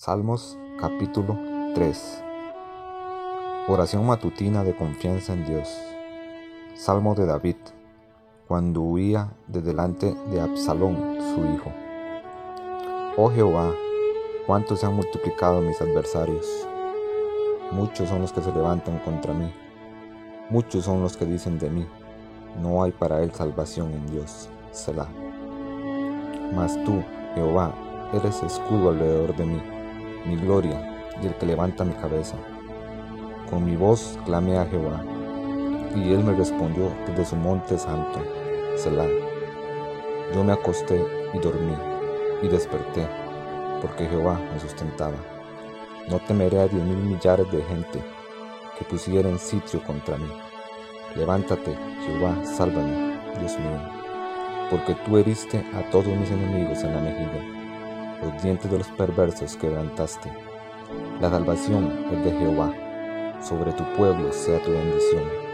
Salmos capítulo 3 Oración matutina de confianza en Dios. Salmo de David, cuando huía de delante de Absalón, su hijo. Oh Jehová, cuántos se han multiplicado mis adversarios. Muchos son los que se levantan contra mí. Muchos son los que dicen de mí, no hay para él salvación en Dios. Selah. Mas tú, Jehová, eres escudo alrededor de mí mi gloria y el que levanta mi cabeza. Con mi voz clamé a Jehová, y él me respondió desde su monte santo, Selah. Yo me acosté y dormí, y desperté, porque Jehová me sustentaba. No temeré a diez mil millares de gente que pusieren sitio contra mí. Levántate, Jehová, sálvame, Dios mío, porque tú heriste a todos mis enemigos en la mejilla los dientes de los perversos quebrantaste. La salvación es de Jehová, sobre tu pueblo sea tu bendición.